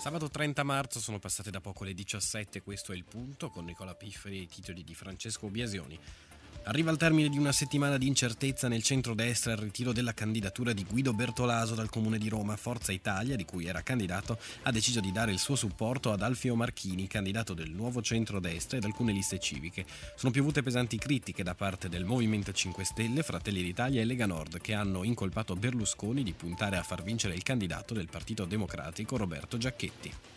Sabato 30 marzo sono passate da poco le 17, questo è il punto con Nicola Pifferi e i titoli di Francesco Biasioni. Arriva al termine di una settimana di incertezza nel centro-destra il ritiro della candidatura di Guido Bertolaso dal comune di Roma. Forza Italia, di cui era candidato, ha deciso di dare il suo supporto ad Alfio Marchini, candidato del nuovo centro-destra ed alcune liste civiche. Sono piovute pesanti critiche da parte del Movimento 5 Stelle, Fratelli d'Italia e Lega Nord, che hanno incolpato Berlusconi di puntare a far vincere il candidato del Partito Democratico Roberto Giacchetti.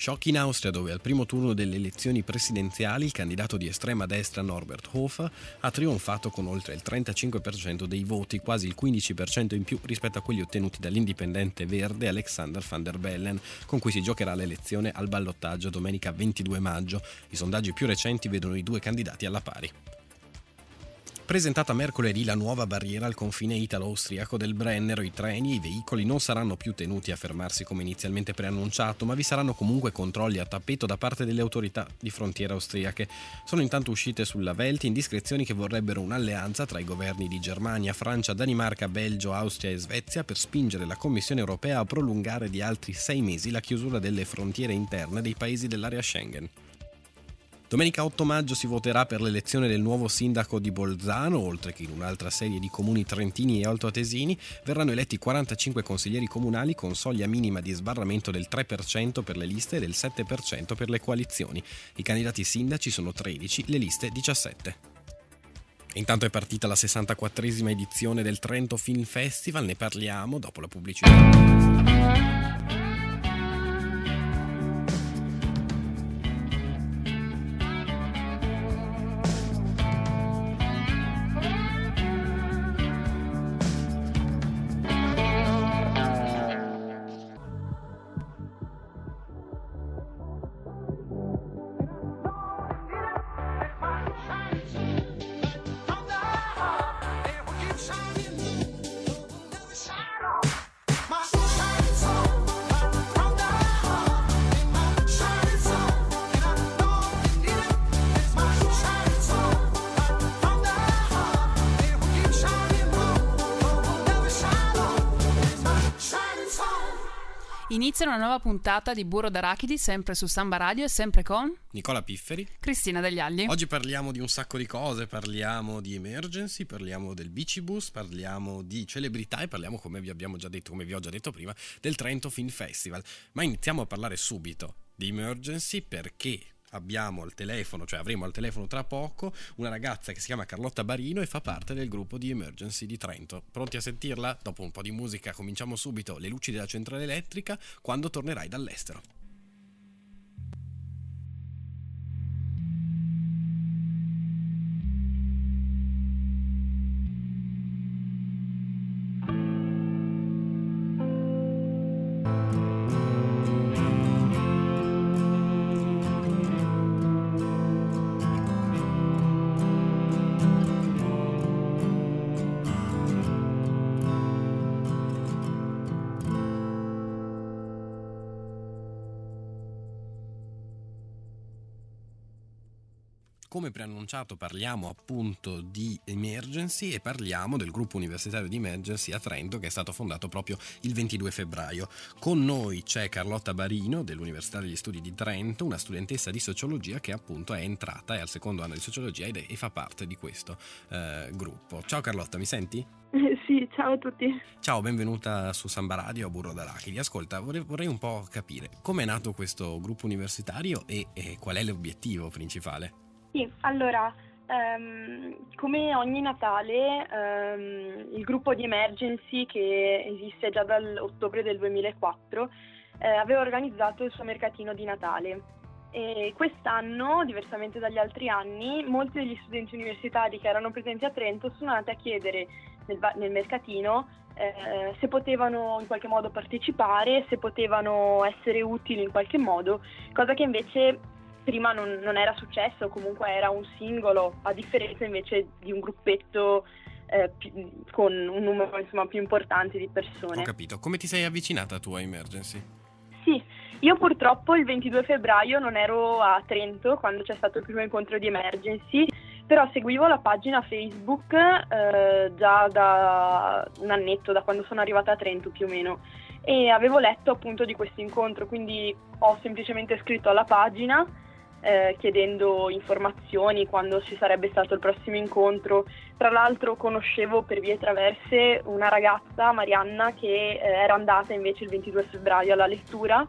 Shock in Austria dove al primo turno delle elezioni presidenziali il candidato di estrema destra Norbert Hofer ha trionfato con oltre il 35% dei voti, quasi il 15% in più rispetto a quelli ottenuti dall'indipendente verde Alexander van der Bellen, con cui si giocherà l'elezione al ballottaggio domenica 22 maggio. I sondaggi più recenti vedono i due candidati alla pari presentata mercoledì la nuova barriera al confine italo-austriaco del Brennero. I treni e i veicoli non saranno più tenuti a fermarsi come inizialmente preannunciato, ma vi saranno comunque controlli a tappeto da parte delle autorità di frontiera austriache. Sono intanto uscite sulla Welt indiscrezioni che vorrebbero un'alleanza tra i governi di Germania, Francia, Danimarca, Belgio, Austria e Svezia per spingere la Commissione europea a prolungare di altri sei mesi la chiusura delle frontiere interne dei paesi dell'area Schengen. Domenica 8 maggio si voterà per l'elezione del nuovo sindaco di Bolzano, oltre che in un'altra serie di comuni trentini e altoatesini, verranno eletti 45 consiglieri comunali con soglia minima di sbarramento del 3% per le liste e del 7% per le coalizioni. I candidati sindaci sono 13, le liste 17. Intanto è partita la 64esima edizione del Trento Film Festival, ne parliamo dopo la pubblicità. Inizia una nuova puntata di Burro d'Arachidi, sempre su Samba Radio e sempre con Nicola Pifferi, Cristina Degli. Oggi parliamo di un sacco di cose, parliamo di emergency, parliamo del Bicibus, parliamo di celebrità e parliamo, come vi abbiamo già detto, come vi ho già detto prima, del Trento Film Festival. Ma iniziamo a parlare subito di emergency perché abbiamo al telefono, cioè avremo al telefono tra poco, una ragazza che si chiama Carlotta Barino e fa parte del gruppo di Emergency di Trento. Pronti a sentirla? Dopo un po' di musica cominciamo subito le luci della centrale elettrica quando tornerai dall'estero. Come preannunciato parliamo appunto di Emergency e parliamo del gruppo universitario di Emergency a Trento che è stato fondato proprio il 22 febbraio. Con noi c'è Carlotta Barino dell'Università degli Studi di Trento, una studentessa di sociologia che appunto è entrata, è al secondo anno di sociologia ed è, e fa parte di questo eh, gruppo. Ciao Carlotta, mi senti? Sì, ciao a tutti. Ciao, benvenuta su Samba Radio a Burro d'Arachidi. Ascolta, vorrei, vorrei un po' capire come è nato questo gruppo universitario e, e qual è l'obiettivo principale? Sì, allora, um, come ogni Natale, um, il gruppo di emergency che esiste già dall'ottobre del 2004 eh, aveva organizzato il suo mercatino di Natale. E quest'anno, diversamente dagli altri anni, molti degli studenti universitari che erano presenti a Trento sono andati a chiedere nel, nel mercatino eh, se potevano in qualche modo partecipare, se potevano essere utili in qualche modo, cosa che invece prima non, non era successo, comunque era un singolo, a differenza invece di un gruppetto eh, più, con un numero insomma, più importante di persone. Ho capito. Come ti sei avvicinata tu a Emergency? Sì, io purtroppo il 22 febbraio non ero a Trento quando c'è stato il primo incontro di Emergency però seguivo la pagina Facebook eh, già da un annetto, da quando sono arrivata a Trento più o meno, e avevo letto appunto di questo incontro, quindi ho semplicemente scritto alla pagina eh, chiedendo informazioni quando ci sarebbe stato il prossimo incontro. Tra l'altro conoscevo per vie traverse una ragazza, Marianna, che eh, era andata invece il 22 febbraio alla lettura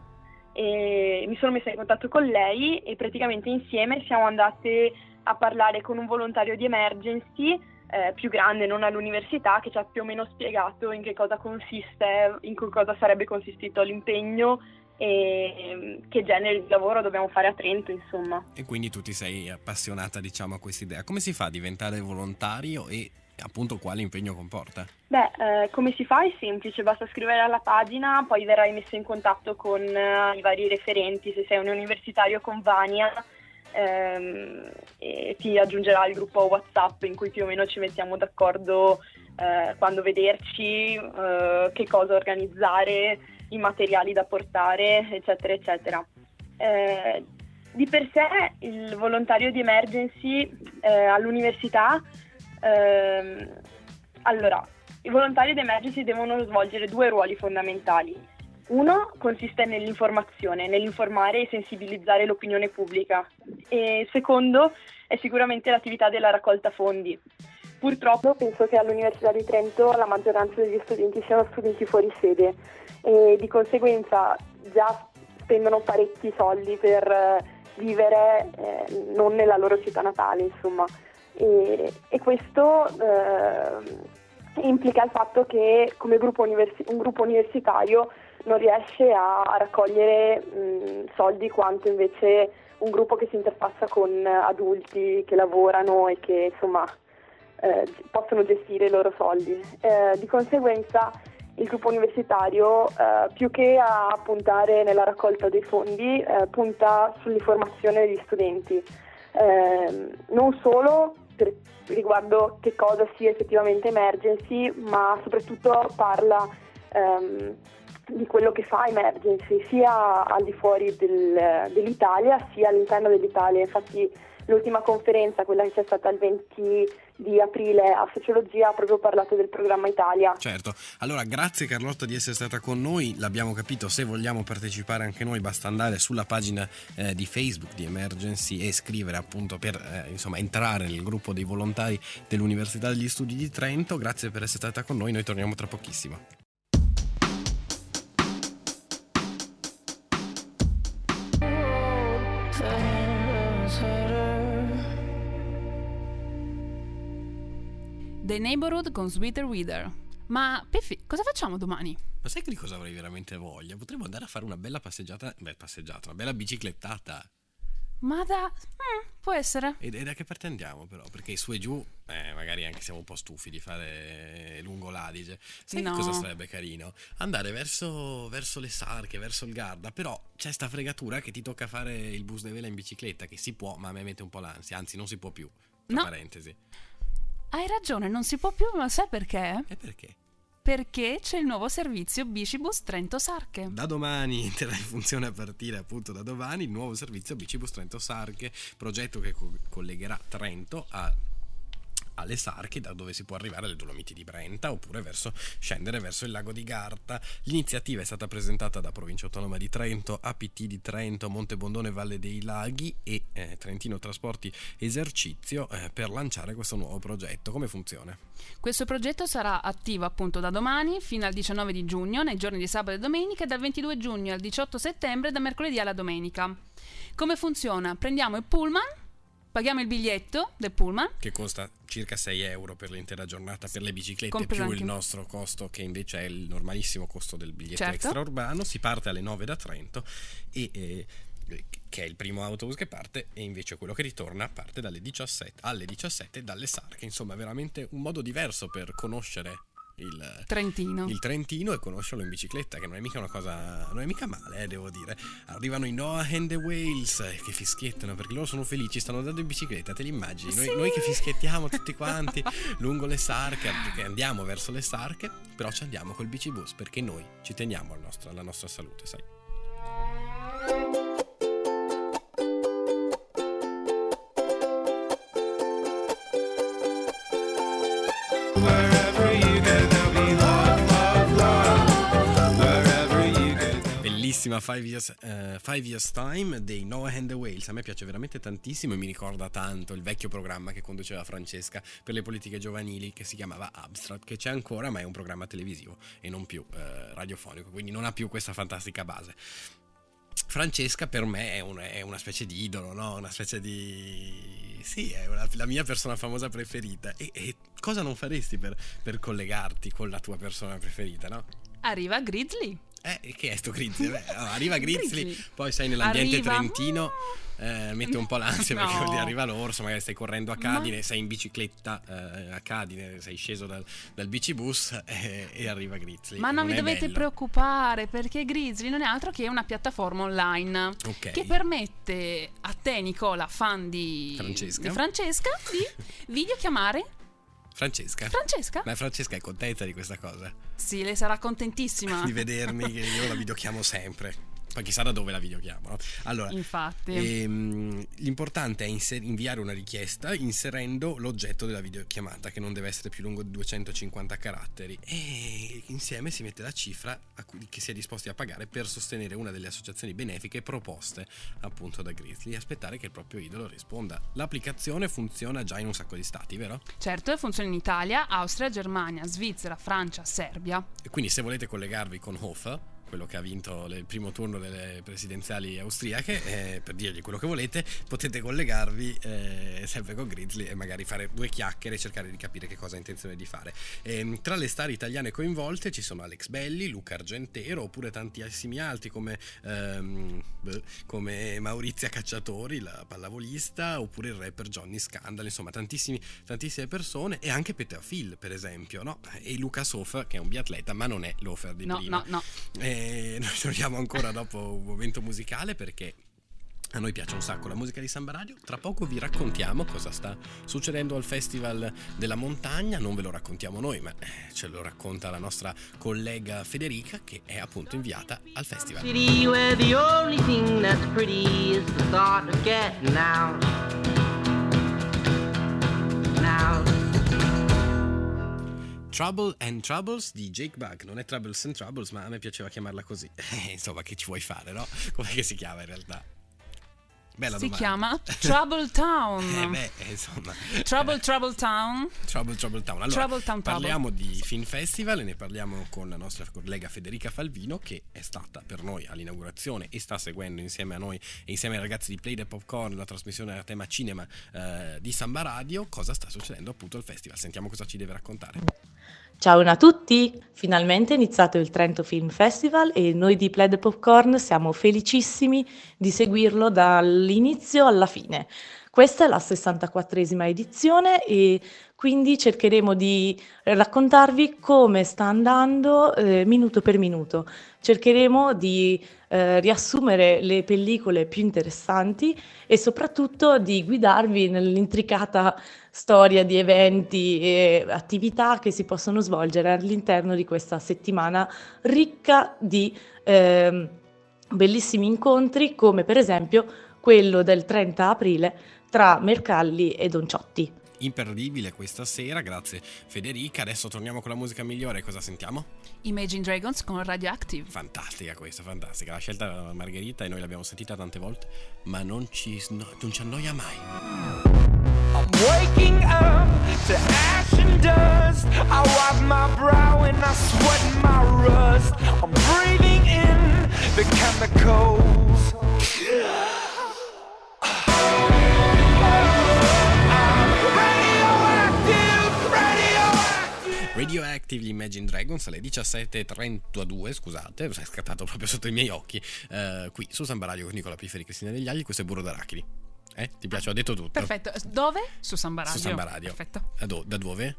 e mi sono messa in contatto con lei e praticamente insieme siamo andate a parlare con un volontario di emergency eh, più grande, non all'università, che ci ha più o meno spiegato in che cosa consiste, in che cosa sarebbe consistito l'impegno e che genere di lavoro dobbiamo fare a Trento, insomma. E quindi tu ti sei appassionata, diciamo, a questa idea. Come si fa a diventare volontario e appunto quale impegno comporta? Beh, eh, come si fa è semplice, basta scrivere alla pagina, poi verrai messo in contatto con eh, i vari referenti, se sei un universitario con Vania ehm, e ti aggiungerà il gruppo WhatsApp in cui più o meno ci mettiamo d'accordo eh, quando vederci, eh, che cosa organizzare, i materiali da portare, eccetera, eccetera. Eh, di per sé il volontario di emergency eh, all'università, ehm, allora, i volontari di emergency devono svolgere due ruoli fondamentali. Uno consiste nell'informazione, nell'informare e sensibilizzare l'opinione pubblica e secondo è sicuramente l'attività della raccolta fondi. Purtroppo penso che all'Università di Trento la maggioranza degli studenti siano studenti fuori sede e di conseguenza già spendono parecchi soldi per eh, vivere eh, non nella loro città natale, insomma. E, e questo eh, implica il fatto che come gruppo universi- un gruppo universitario non riesce a, raccogliere mh, soldi quanto invece un gruppo che si interfaccia con adulti che lavorano e che insomma eh, possono gestire i loro soldi. Eh, di conseguenza il gruppo universitario eh, più che a puntare nella raccolta dei fondi eh, punta sull'informazione degli studenti, ehm, non solo per, riguardo che cosa sia effettivamente emergency, ma soprattutto parla ehm, di quello che fa Emergency sia al di fuori del, dell'Italia sia all'interno dell'Italia. Infatti l'ultima conferenza, quella che c'è stata il 20 di aprile a Sociologia, ha proprio parlato del programma Italia. Certo, allora grazie Carlotta di essere stata con noi, l'abbiamo capito, se vogliamo partecipare anche noi basta andare sulla pagina eh, di Facebook di Emergency e scrivere appunto per eh, insomma, entrare nel gruppo dei volontari dell'Università degli Studi di Trento, grazie per essere stata con noi, noi torniamo tra pochissimo. The Neighborhood con Sweeter Wither. Ma Peffi, cosa facciamo domani? Ma sai che di cosa avrei veramente voglia? Potremmo andare a fare una bella passeggiata, beh passeggiata, una bella biciclettata. Ma da... Mm, può essere. E, e, da che parte andiamo però? Perché su e giù, eh, magari anche siamo un po' stufi di fare lungo l'Adige. Sai no. cosa sarebbe carino? Andare verso, verso, le Sarche, verso il Garda, però c'è sta fregatura che ti tocca fare il bus de vela in bicicletta, che si può, ma a me mette un po' l'ansia, anzi non si può più. Tra no. parentesi. Hai ragione, non si può più, ma sai perché? E perché? Perché c'è il nuovo servizio Bicibus Trento Sarche. Da domani entrerà in funzione a partire appunto da domani il nuovo servizio Bicibus Trento Sarche, progetto che co- collegherà Trento a alle Sarche, da dove si può arrivare alle Dolomiti di Brenta, oppure verso, scendere verso il lago di Garta. L'iniziativa è stata presentata da Provincia Autonoma di Trento, APT di Trento, Montebondone Valle dei Laghi e eh, Trentino Trasporti Esercizio eh, per lanciare questo nuovo progetto. Come funziona? Questo progetto sarà attivo appunto da domani fino al 19 di giugno, nei giorni di sabato e domenica, e dal 22 giugno al 18 settembre, da mercoledì alla domenica. Come funziona? Prendiamo il pullman Paghiamo il biglietto del pullman. Che costa circa 6 euro per l'intera giornata per le biciclette, più il nostro costo che invece è il normalissimo costo del biglietto certo. extraurbano. Si parte alle 9 da Trento e... Eh, che è il primo autobus che parte e invece quello che ritorna parte dalle 17 alle 17 dalle Sarche insomma veramente un modo diverso per conoscere il Trentino. il Trentino e conoscerlo in bicicletta, che non è mica una cosa, non è mica male, eh, devo dire. Arrivano i Noah and the Whales eh, che fischiettano perché loro sono felici, stanno andando in bicicletta, te li immagini? Noi, sì. noi che fischiettiamo tutti quanti lungo le sarche, perché andiamo verso le sarche, però ci andiamo col bicibus perché noi ci teniamo alla nostra, alla nostra salute, sai. Bellissima Five Years, eh, Five Years Time dei Noah and the Whales. A me piace veramente tantissimo e mi ricorda tanto il vecchio programma che conduceva Francesca per le politiche giovanili che si chiamava Abstract, che c'è ancora, ma è un programma televisivo e non più eh, radiofonico, quindi non ha più questa fantastica base. Francesca per me è, un- è una specie di idolo, no? Una specie di... Sì, è una- la mia persona famosa preferita. E, e cosa non faresti per, per collegarti con la tua persona preferita, no? Arriva Grizzly. Eh, che è sto Grizzly? Beh, arriva Grizzly, Grizzly. poi sei nell'ambiente Arriva- trentino, eh, mette un po' l'ansia perché No. dire arriva l'orso, magari stai correndo a Ma- Cadine, sei in bicicletta eh, a Cadine, sei sceso dal, dal bicibus eh, e arriva Grizzly. Ma non vi è dovete bello. preoccupare perché Grizzly non è altro che una piattaforma online Ok. che permette a te, Nicola, fan di Francesca. di, Francesca, di videochiamare Francesca. Francesca. Ma Francesca è contenta di questa cosa? Sì, lei sarà contentissima. Di vedermi che io la videochiamo sempre. Poi chissà da dove la videochiamo, no? Allora, Infatti. ehm, l'importante è inser- inviare una richiesta inserendo l'oggetto della videochiamata che non deve essere più lungo di 250 caratteri e insieme si mette la cifra a cui, che si è disposti a pagare per sostenere una delle associazioni benefiche proposte appunto da Grizzly e aspettare che il proprio idolo risponda. L'applicazione funziona già in un sacco di stati, vero? Certo, funziona in Italia, Austria, Germania, Svizzera, Francia, Serbia. E quindi se volete collegarvi con Hofer, quello che ha vinto il primo turno delle presidenziali austriache, eh, per dirgli quello che volete, potete collegarvi eh, sempre con Grizzly e magari fare due chiacchiere e cercare di capire che cosa ha intenzione di fare. Ehm, tra le star italiane coinvolte ci sono Alex Belli, Luca Argentero, oppure tantissimi altri come, ehm, come Maurizia Cacciatori, la pallavolista, oppure il rapper Johnny Scandal, insomma tantissimi, tantissime persone e anche Peter Phil per esempio, no? e Luca Sofer che è un biatleta ma non è l'offer di No, prima. no, no. E noi torniamo ancora dopo un momento musicale perché a noi piace un sacco la musica di Samba Radio. Tra poco vi raccontiamo cosa sta succedendo al Festival della Montagna. Non ve lo raccontiamo noi, ma eh, ce lo racconta la nostra collega Federica che è appunto inviata al festival. City Trouble and Troubles di Jake Bug. Non è Troubles and Troubles, ma a me piaceva chiamarla così. Eh, insomma, che ci vuoi fare, no? Com'è che si chiama in realtà? Bella si domanda. chiama Trouble Town. Eh beh, eh, insomma. Trouble Trouble Town. Trouble Trouble Town. Allora, Trouble Town Trouble. parliamo di Film Festival e ne parliamo con la nostra collega Federica Falvino che è stata per noi all'inaugurazione e sta seguendo insieme a noi e insieme ai ragazzi di Play the Popcorn la trasmissione a tema cinema eh, di Samba Radio. Cosa sta succedendo appunto al festival? Sentiamo cosa ci deve raccontare. Ciao a tutti! Finalmente è iniziato il Trento Film Festival e noi di Pled Popcorn siamo felicissimi di seguirlo dall'inizio alla fine. Questa è la 64esima edizione e quindi cercheremo di raccontarvi come sta andando eh, minuto per minuto. Cercheremo di eh, riassumere le pellicole più interessanti e soprattutto di guidarvi nell'intricata storia di eventi e attività che si possono svolgere all'interno di questa settimana ricca di ehm, bellissimi incontri come per esempio quello del 30 aprile tra Mercalli e Donciotti. Imperdibile questa sera, grazie Federica. Adesso torniamo con la musica migliore. Cosa sentiamo? Imagine Dragons con Radioactive. Fantastica questa, fantastica. La scelta della Margherita e noi l'abbiamo sentita tante volte, ma non ci, sno- non ci annoia mai. I'm waking up to ash and dust. I wipe my brow and I sweat my rust. I'm breathing in the chemicals. Radioactive. Gli Imagine Dragons alle 17.32, scusate, è scattato proprio sotto i miei occhi, eh, qui su Samba Radio con Nicola Pifferi e Cristina Degli Agli, questo è Burro d'Arachidi. Eh, ti piace? Ho detto tutto. Perfetto. Dove? Su Samba Radio. Su Samba Radio. Perfetto. Da, do- da dove?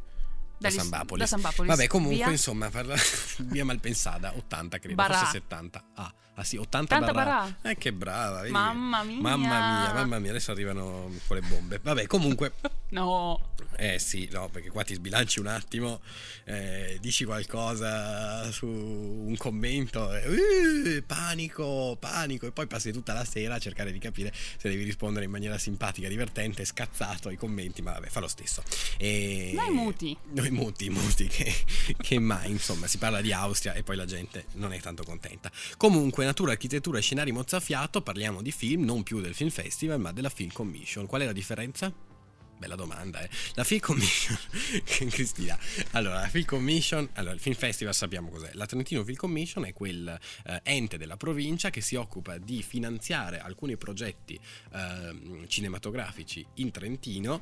Da Sambapolis. da Sambapolis. Vabbè, comunque, Via? insomma, parla... via Malpensada, 80 credo, Barà. forse 70. Ah, ah sì, 80, 80 barra. barà. Eh, che brava. vedi? Mamma mia. Mamma mia, mamma mia, adesso arrivano con le bombe. Vabbè, comunque, No. Eh sì, no, perché qua ti sbilanci un attimo, eh, dici qualcosa su un commento, eh, panico, panico, e poi passi tutta la sera a cercare di capire se devi rispondere in maniera simpatica, divertente, scazzato ai commenti, ma vabbè, fa lo stesso. E... Noi muti. Noi muti, muti, che, che mai, insomma, si parla di Austria e poi la gente non è tanto contenta. Comunque, natura, architettura e scenari mozzafiato, parliamo di film, non più del Film Festival, ma della Film Commission. Qual è la differenza? Bella domanda, eh. La Film Commission, Cristina. Allora, la Film Commission, allora, il Film Festival sappiamo cos'è. La Trentino Film Commission è quel eh, ente della provincia che si occupa di finanziare alcuni progetti eh, cinematografici in Trentino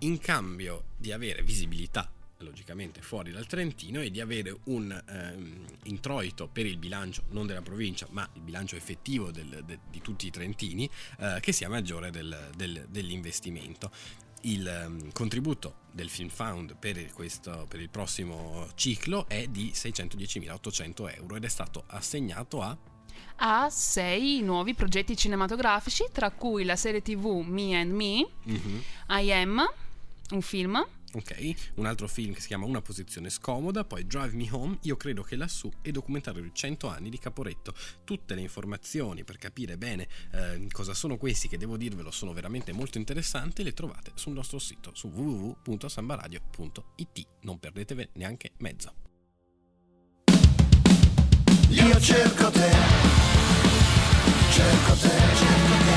in cambio di avere visibilità logicamente fuori dal Trentino e di avere un ehm, introito per il bilancio non della provincia ma il bilancio effettivo del, de, di tutti i trentini eh, che sia maggiore del, del, dell'investimento il um, contributo del Film Found per, questo, per il prossimo ciclo è di 610.800 euro ed è stato assegnato a ha sei nuovi progetti cinematografici, tra cui la serie tv Me and Me, mm-hmm. I Am, un film, Ok, un altro film che si chiama Una posizione scomoda, poi Drive Me Home, Io credo che lassù e documentario di 100 anni di Caporetto. Tutte le informazioni per capire bene eh, cosa sono questi, che devo dirvelo sono veramente molto interessanti, le trovate sul nostro sito su www.sambaradio.it. Non perdetevi neanche mezzo. Io cerco te, cerco te, cerco te,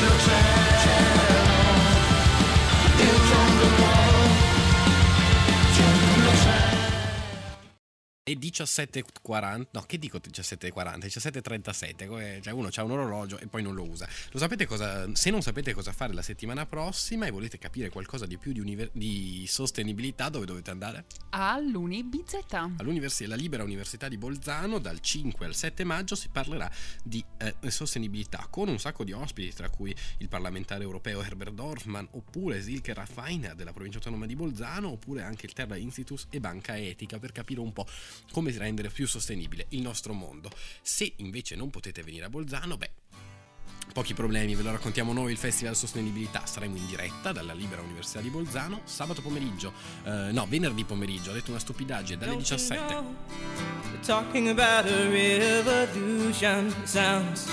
lo cerco. Il E 17.40, no che dico 17.40, 17.37, come- cioè uno ha un orologio e poi non lo usa. Lo sapete cosa, se non sapete cosa fare la settimana prossima e volete capire qualcosa di più di, univer- di sostenibilità, dove dovete andare? all'Unibizeta. All'università, la Libera Università di Bolzano dal 5 al 7 maggio si parlerà di eh, sostenibilità con un sacco di ospiti tra cui il parlamentare europeo Herbert Dorfman oppure Silke Raffaina della provincia autonoma di Bolzano oppure anche il Terra Institute e Banca Etica per capire un po' come rendere più sostenibile il nostro mondo. Se invece non potete venire a Bolzano, beh, Pochi problemi, ve lo raccontiamo noi, il Festival Sostenibilità. Saremo in diretta dalla Libera Università di Bolzano sabato pomeriggio, eh, no, venerdì pomeriggio, ho detto una stupidaggine, dalle Don't you 17. know They're talking about a revolution. Sounds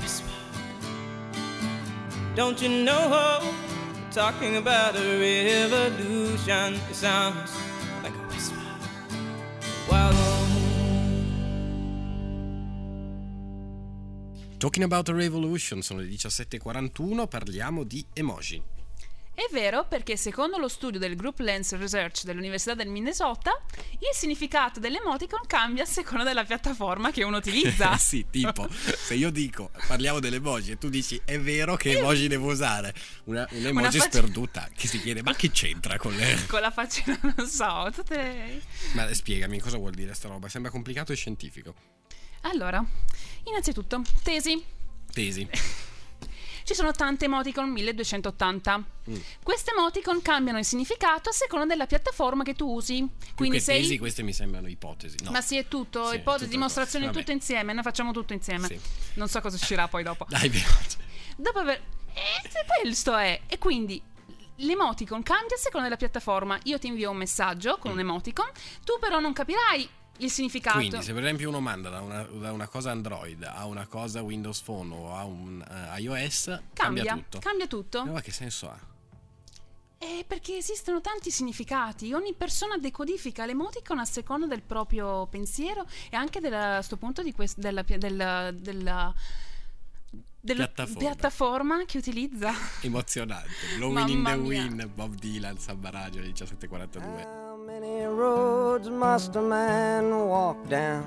whisper. Don't you know? Talking about a revolution. Sounds Talking about a revolution, sono le 17.41, parliamo di emoji. È vero perché secondo lo studio del Group Lens Research dell'Università del Minnesota, il significato dell'emoticon cambia a seconda della piattaforma che uno utilizza. sì, tipo, se io dico parliamo delle emoji e tu dici è vero che emoji devo usare, una, un'emoji Una faccia- sperduta che si chiede ma che c'entra con le... Con la faccina, non so, tutte le... Ma spiegami cosa vuol dire sta roba, sembra complicato e scientifico. Allora, innanzitutto, tesi. Tesi. Ci sono tante emoticon 1280. Mm. Queste emoticon cambiano il significato a seconda della piattaforma che tu usi. Quindi sei... tesi, queste mi sembrano ipotesi. No. Ma sì, è tutto, Sì, è ipotesi, tutto dimostrazioni, tutto insieme, noi facciamo tutto insieme. Sì. Non so cosa uscirà poi dopo. Dai, veloce. Dopo aver... Eh, questo è. E quindi l'emoticon cambia a seconda della piattaforma. Io ti invio un messaggio con un emoticon, tu però non capirai il significato. Quindi, se per esempio uno manda da una, da una cosa Android a una cosa Windows Phone o a un eh, iOS, cambia, cambia, tutto. cambia tutto. Ma che senso ha? Eh, perché esistono tanti significati. Ogni persona decodifica l'emoticon a seconda del proprio pensiero e anche della, a sto punto di quest- della, della, della, della Piattaforma. piattaforma che utilizza. Emozionante. Blowing in the mia. wind, Bob Dylan, Samba Radio 1742. Many roads must a man walk down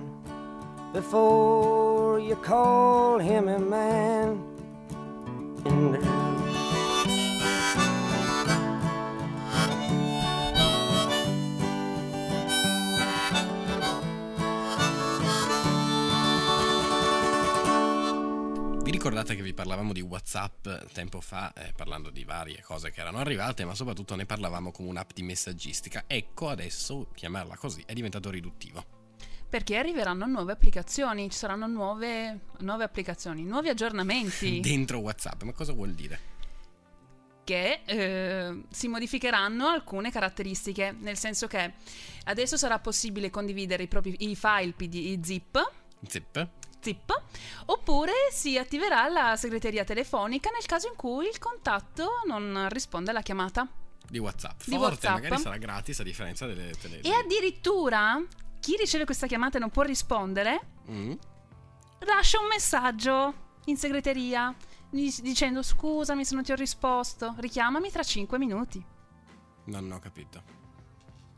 before you call him a man? Ricordate che vi parlavamo di WhatsApp tempo fa, eh, parlando di varie cose che erano arrivate, ma soprattutto ne parlavamo come un'app di messaggistica. Ecco, adesso chiamarla così è diventato riduttivo. Perché arriveranno nuove applicazioni, ci saranno nuove, nuove applicazioni, nuovi aggiornamenti. Dentro WhatsApp, ma cosa vuol dire? che eh, si modificheranno alcune caratteristiche, nel senso che adesso sarà possibile condividere i propri i file PD, i zip, Zip. Zip, oppure si attiverà la segreteria telefonica nel caso in cui il contatto non risponde alla chiamata. Di WhatsApp. Di Forte, WhatsApp. magari sarà gratis a differenza delle tele. E addirittura chi riceve questa chiamata e non può rispondere Mm. lascia un messaggio in segreteria dic- dicendo scusami se non ti ho risposto, richiamami tra 5 minuti. No, non ho capito.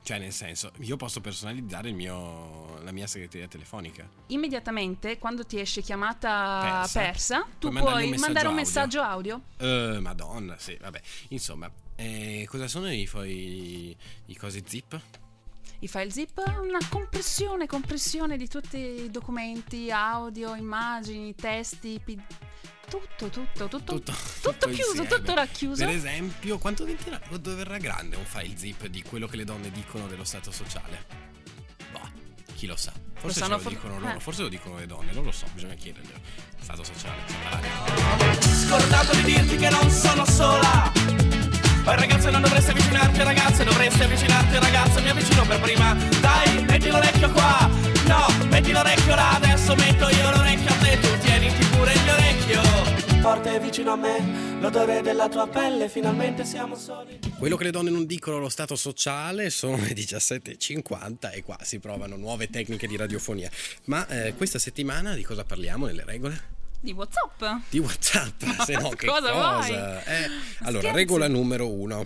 Cioè, nel senso, io posso personalizzare il mio, la mia segreteria telefonica. Immediatamente quando ti esce chiamata Persa. persa, tu Puoi puoi un mandare un messaggio audio. Eh, madonna, sì, vabbè. Insomma, eh, cosa sono i, poi, i cosi zip? I file zip, una compressione, compressione di tutti i documenti, audio, immagini, testi, P- tutto, tutto, tutto, Tutto, tutto chiuso, insieme. tutto racchiuso. Per esempio, quanto diventerà, quanto verrà grande un file zip di quello che le donne dicono dello stato sociale? Boh, chi lo sa. Forse ce sanno lo for- dicono loro, eh. forse lo dicono le donne, non lo so, bisogna chiederglielo. Stato sociale. Scordato di dirti che non sono sola ragazze non dovresti avvicinarti ragazze Dovresti avvicinarti ragazze Mi avvicino per prima. Dai, metti l'orecchio qua. No, metti l'orecchio là Adesso metto io l'orecchio a te. Tu tieniti pure il mio orecchio Forte vicino a me L'odore della tua pelle Finalmente siamo soli. Quello che le donne non dicono allo stato sociale sono le 17.50 e qua si provano nuove tecniche di radiofonia. Ma eh, questa settimana di cosa parliamo nelle regole? Di WhatsApp. Di WhatsApp, se no che Cosa cosa? Eh, allora, regola numero uno.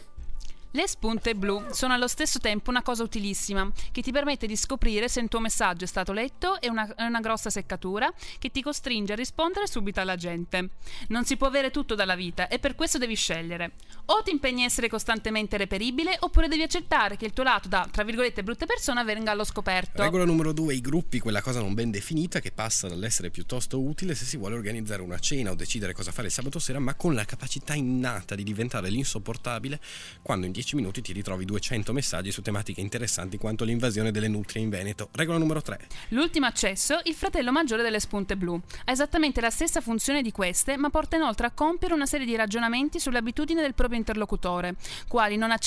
Le spunte blu sono allo stesso tempo una cosa utilissima che ti permette di scoprire se il tuo messaggio è stato letto e una, una grossa seccatura che ti costringe a rispondere subito alla gente. Non si può avere tutto dalla vita e per questo devi scegliere. O ti impegni a essere costantemente reperibile oppure devi accettare che il tuo lato da, tra virgolette, brutte persone venga allo scoperto. Regola numero due, i gruppi, quella cosa non ben definita che passa dall'essere piuttosto utile se si vuole organizzare una cena o decidere cosa fare il sabato sera, ma con la capacità innata di diventare l'insopportabile quando in 10 minuti ti ritrovi 200 messaggi su tematiche interessanti quanto l'invasione delle nutrie in Veneto. Regola numero 3. L'ultimo accesso, il fratello maggiore delle spunte blu. Ha esattamente la stessa funzione di queste, ma porta inoltre a compiere una serie di ragionamenti sulle abitudini del proprio interlocutore, quali non a,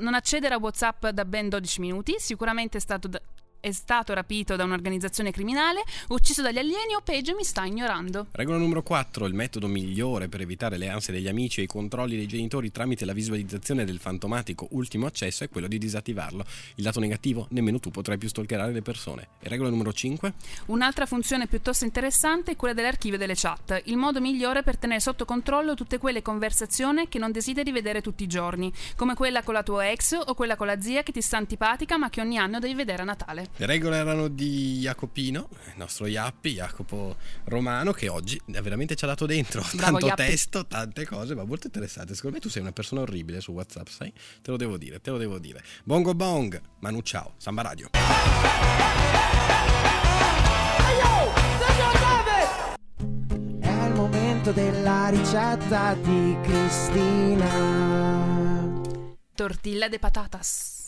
non accedere a WhatsApp da ben 12 minuti, sicuramente stato, è stato rapito da un'organizzazione criminale, ucciso dagli alieni o peggio mi sta ignorando. Regola numero 4. Il metodo migliore per evitare le ansie degli amici e i controlli dei genitori tramite la visualizzazione del fantomatico ultimo accesso è quello di disattivarlo. Il lato negativo? Nemmeno tu potrai più stalkerare le persone. E regola numero 5. Un'altra funzione piuttosto interessante è quella dell'archivio delle chat, il modo migliore per tenere sotto controllo tutte quelle conversazioni che non desideri vedere tutti i giorni, come quella con la tua ex o quella con la zia che ti sta antipatica ma che ogni anno devi vedere a Natale. Le regole erano di Jacopino, il nostro Iappi, Jacopo Romano, che oggi veramente ci ha dato dentro Bravo, tanto Iappi. testo, tante cose, ma molto interessante. Secondo me tu sei una persona orribile su WhatsApp, sai? Te lo devo dire, te lo devo dire. Bongo Bong, Manu Ciao, Samba Radio. È il momento della ricetta di Cristina. Tortilla de patatas.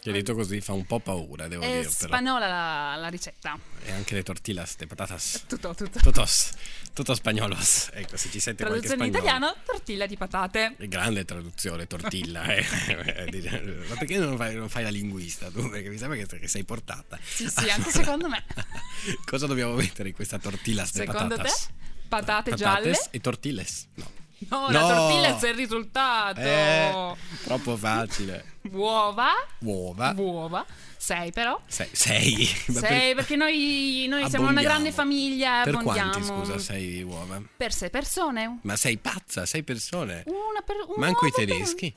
Che detto così fa un po' paura, devo È dire. Però. spagnola la, la ricetta. E anche le tortillas de patatas. Tutto, tutto. Tutos, tutto spagnolos. Ecco, se ci sente qualche Traduzione in spagnolo. italiano, tortilla di patate. È Grande traduzione, tortilla. eh. Ma perché non fai, non fai la linguista tu? Perché mi sembra che, che sei portata. Sì, sì, anche secondo me. Cosa dobbiamo mettere in questa tortilla de Secondo te? patatas? Patate Patates gialle? e tortillas? No. No, la No. tortilla è il risultato. Eh, troppo facile. Uova? Uova. Uova. Sei però? Sei. sei. Sei perché noi, noi siamo una grande famiglia. Per abbondiamo. quanti, scusa, sei uova? Per sei persone. Ma sei pazza, sei persone. Una per, un Manco i uovo per tedeschi.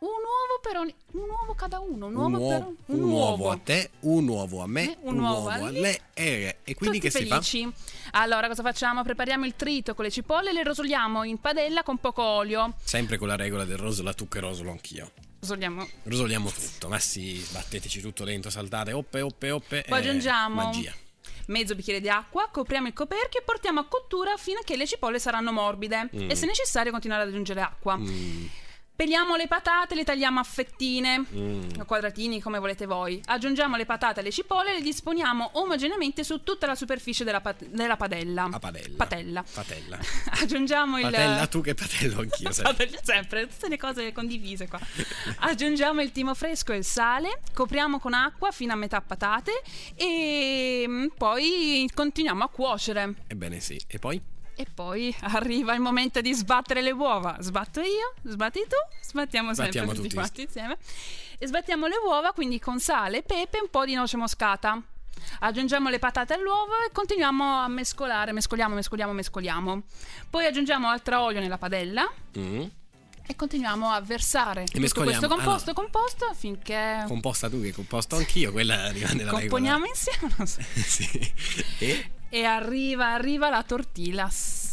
Un uovo per ogni. Un uovo cada uno. Un uovo Un, per uovo, un, un uovo uovo. a te, un uovo a me, Eh, un uovo uovo a lei. E, e quindi Tutti che si fa? felici. Allora, cosa facciamo? Prepariamo il trito con le cipolle e le rosoliamo in padella con poco olio. Sempre con la regola del rosola tu che rosolo anch'io. Rosoliamo. Rosoliamo tutto, ma sì, batteteci tutto dentro, saltate, oppe, oppe, oppe. Poi eh, aggiungiamo Magia. mezzo bicchiere di acqua, copriamo il coperchio e portiamo a cottura fino a che le cipolle saranno morbide. Mm. E se necessario continuare ad aggiungere acqua. Mm, Peliamo le patate, le tagliamo a fettine, Mm. a quadratini come volete voi. Aggiungiamo le patate alle cipolle e le disponiamo omogeneamente su tutta la superficie della, pat- della padella. A padella. Patella. Patella. Aggiungiamo il Patella tu che patello anch'io. Padella sempre, tutte le cose condivise qua. Aggiungiamo il timo fresco e il sale, copriamo con acqua fino a metà patate e mm, poi continuiamo a cuocere. Ebbene sì. E poi? E poi arriva il momento di sbattere le uova. Sbatto io, sbatti tu, sbattiamo sempre Sbattiamo tutti tutti. quanti insieme. E sbattiamo le uova quindi con sale, pepe e un po' di noce moscata. Aggiungiamo le patate all'uovo e continuiamo a mescolare, mescoliamo, mescoliamo, mescoliamo. Poi aggiungiamo altro olio nella padella Mm. e continuiamo a versare tutto mescoliamo. questo composto, Allora. composto finché Composta tu che composto anch'io, quella rimane la componiamo regola. insieme. non so. sì. E E arriva, arriva la tortilla.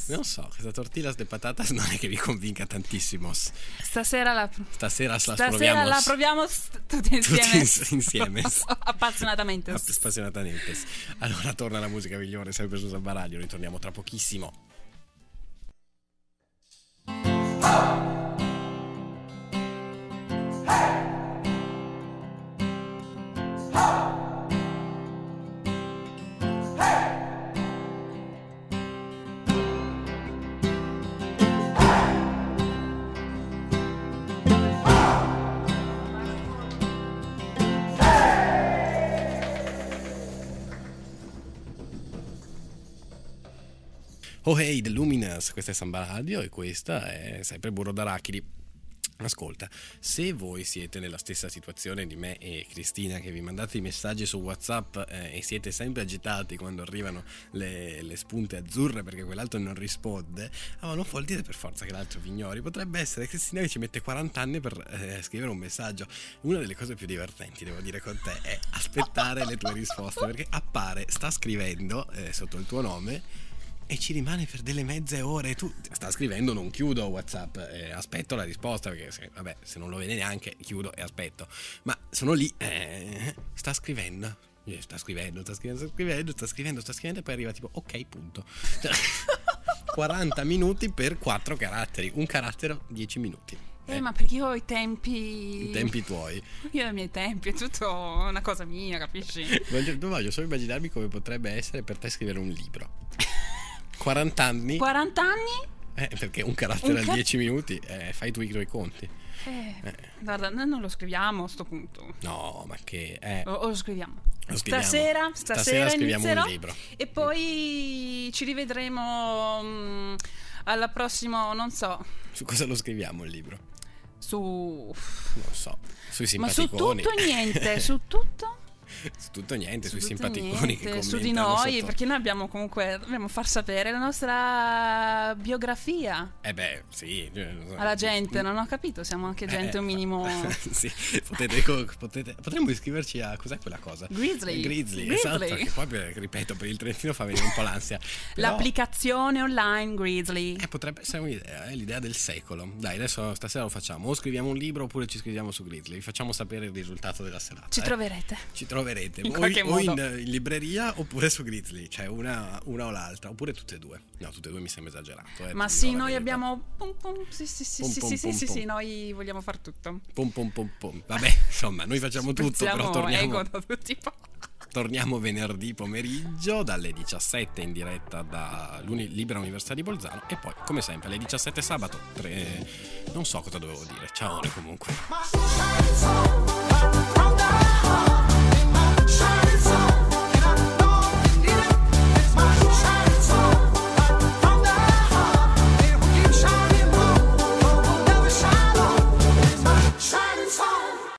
non so, questa tortillas de patatas non è che vi convinca tantissimo. Stasera la, Stasera la stasera proviamo la proviamo tutti insieme. tutti ins- insieme. Appassionatamente. App- spassionatamente. Allora torna la musica migliore sempre su Samba Radio, ritorniamo tra pochissimo. Oh hey, The Luminous, questa è Samba Radio e questa è sempre Burro d'Arachidi. Ascolta, se voi siete nella stessa situazione di me e Cristina che vi mandate i messaggi su WhatsApp eh, e siete sempre agitati quando arrivano le, le spunte azzurre perché quell'altro non risponde, ah, ma non vuol dire per forza che l'altro vi ignori, potrebbe essere Cristina che ci mette 40 anni per eh, scrivere un messaggio. Una delle cose più divertenti, devo dire con te, è aspettare le tue risposte perché appare, sta scrivendo eh, sotto il tuo nome e ci rimane per delle mezze ore. Tu sta scrivendo, non chiudo WhatsApp, eh, aspetto la risposta perché se, vabbè, se non lo vede neanche, chiudo e aspetto. Ma sono lì, eh, sta scrivendo. Eh, Sta scrivendo, sta scrivendo, sta scrivendo, sta scrivendo, sta scrivendo e poi arriva tipo ok, punto. Cioè, 40 minuti per 4 caratteri, un carattere 10 minuti. Eh, ma perché io ho i tempi. I tempi tuoi. Io ho i miei tempi, è tutto una cosa mia, capisci? Voglio, voglio solo immaginarmi come potrebbe essere per te scrivere un libro. 40 anni. 40 anni? Eh, perché un carattere Un a ca- 10 minuti, eh, fai tu i tuoi conti. Eh, Eh. guarda, noi non lo scriviamo a sto punto. No, ma che... Eh, O, o lo scriviamo. Lo scriviamo. Stasera, Stasera stasera, scriviamo un libro. E poi ci rivedremo mm, alla prossima, non so, su cosa lo scriviamo il libro? su... Non so. Sui Ma su simpaticoni. tutto e niente, su tutto? su tutto niente, sui Su e simpaticoni che niente, su di noi, sotto. perché noi abbiamo comunque, dobbiamo far sapere la nostra biografia Eh beh, sì. eh, so. alla gente, non ho capito, siamo anche gente Eh, un minimo... sì, potete, potete- potremmo iscriverci a cos'è quella cosa? Grizzly. Grizzly, Grizzly. esatto, che poi ripeto, per il Trentino fa venire un po' l'ansia. Però, L'applicazione online Grizzly. eh, potrebbe essere un'idea, è l'idea del secolo. Dai, adesso stasera lo facciamo. O scriviamo un libro oppure ci scriviamo su Grizzly. Vi facciamo sapere il risultato della serata. Ci eh. troverete. Ci troverete In o, qualche o in, modo. in libreria oppure su Grizzly, cioè una, una o l'altra, oppure tutte e due. No, tutte e due mi sembra esagerato. eh, Ma sì, noi verità. abbiamo... Pum, pum, sì, sì, sì, Pum, sì, pum, sì, sì, pum, sì, pum. sì, noi vogliamo far tutto. Pom pom pom pom. Vabbè, insomma, noi facciamo tutto, però torniamo, ego da tutti i po'. torniamo venerdì pomeriggio dalle 17 in diretta da Libera Università di Bolzano e poi, come sempre, alle 17 sabato. tre- Non so cosa dovevo dire. Ciao comunque. My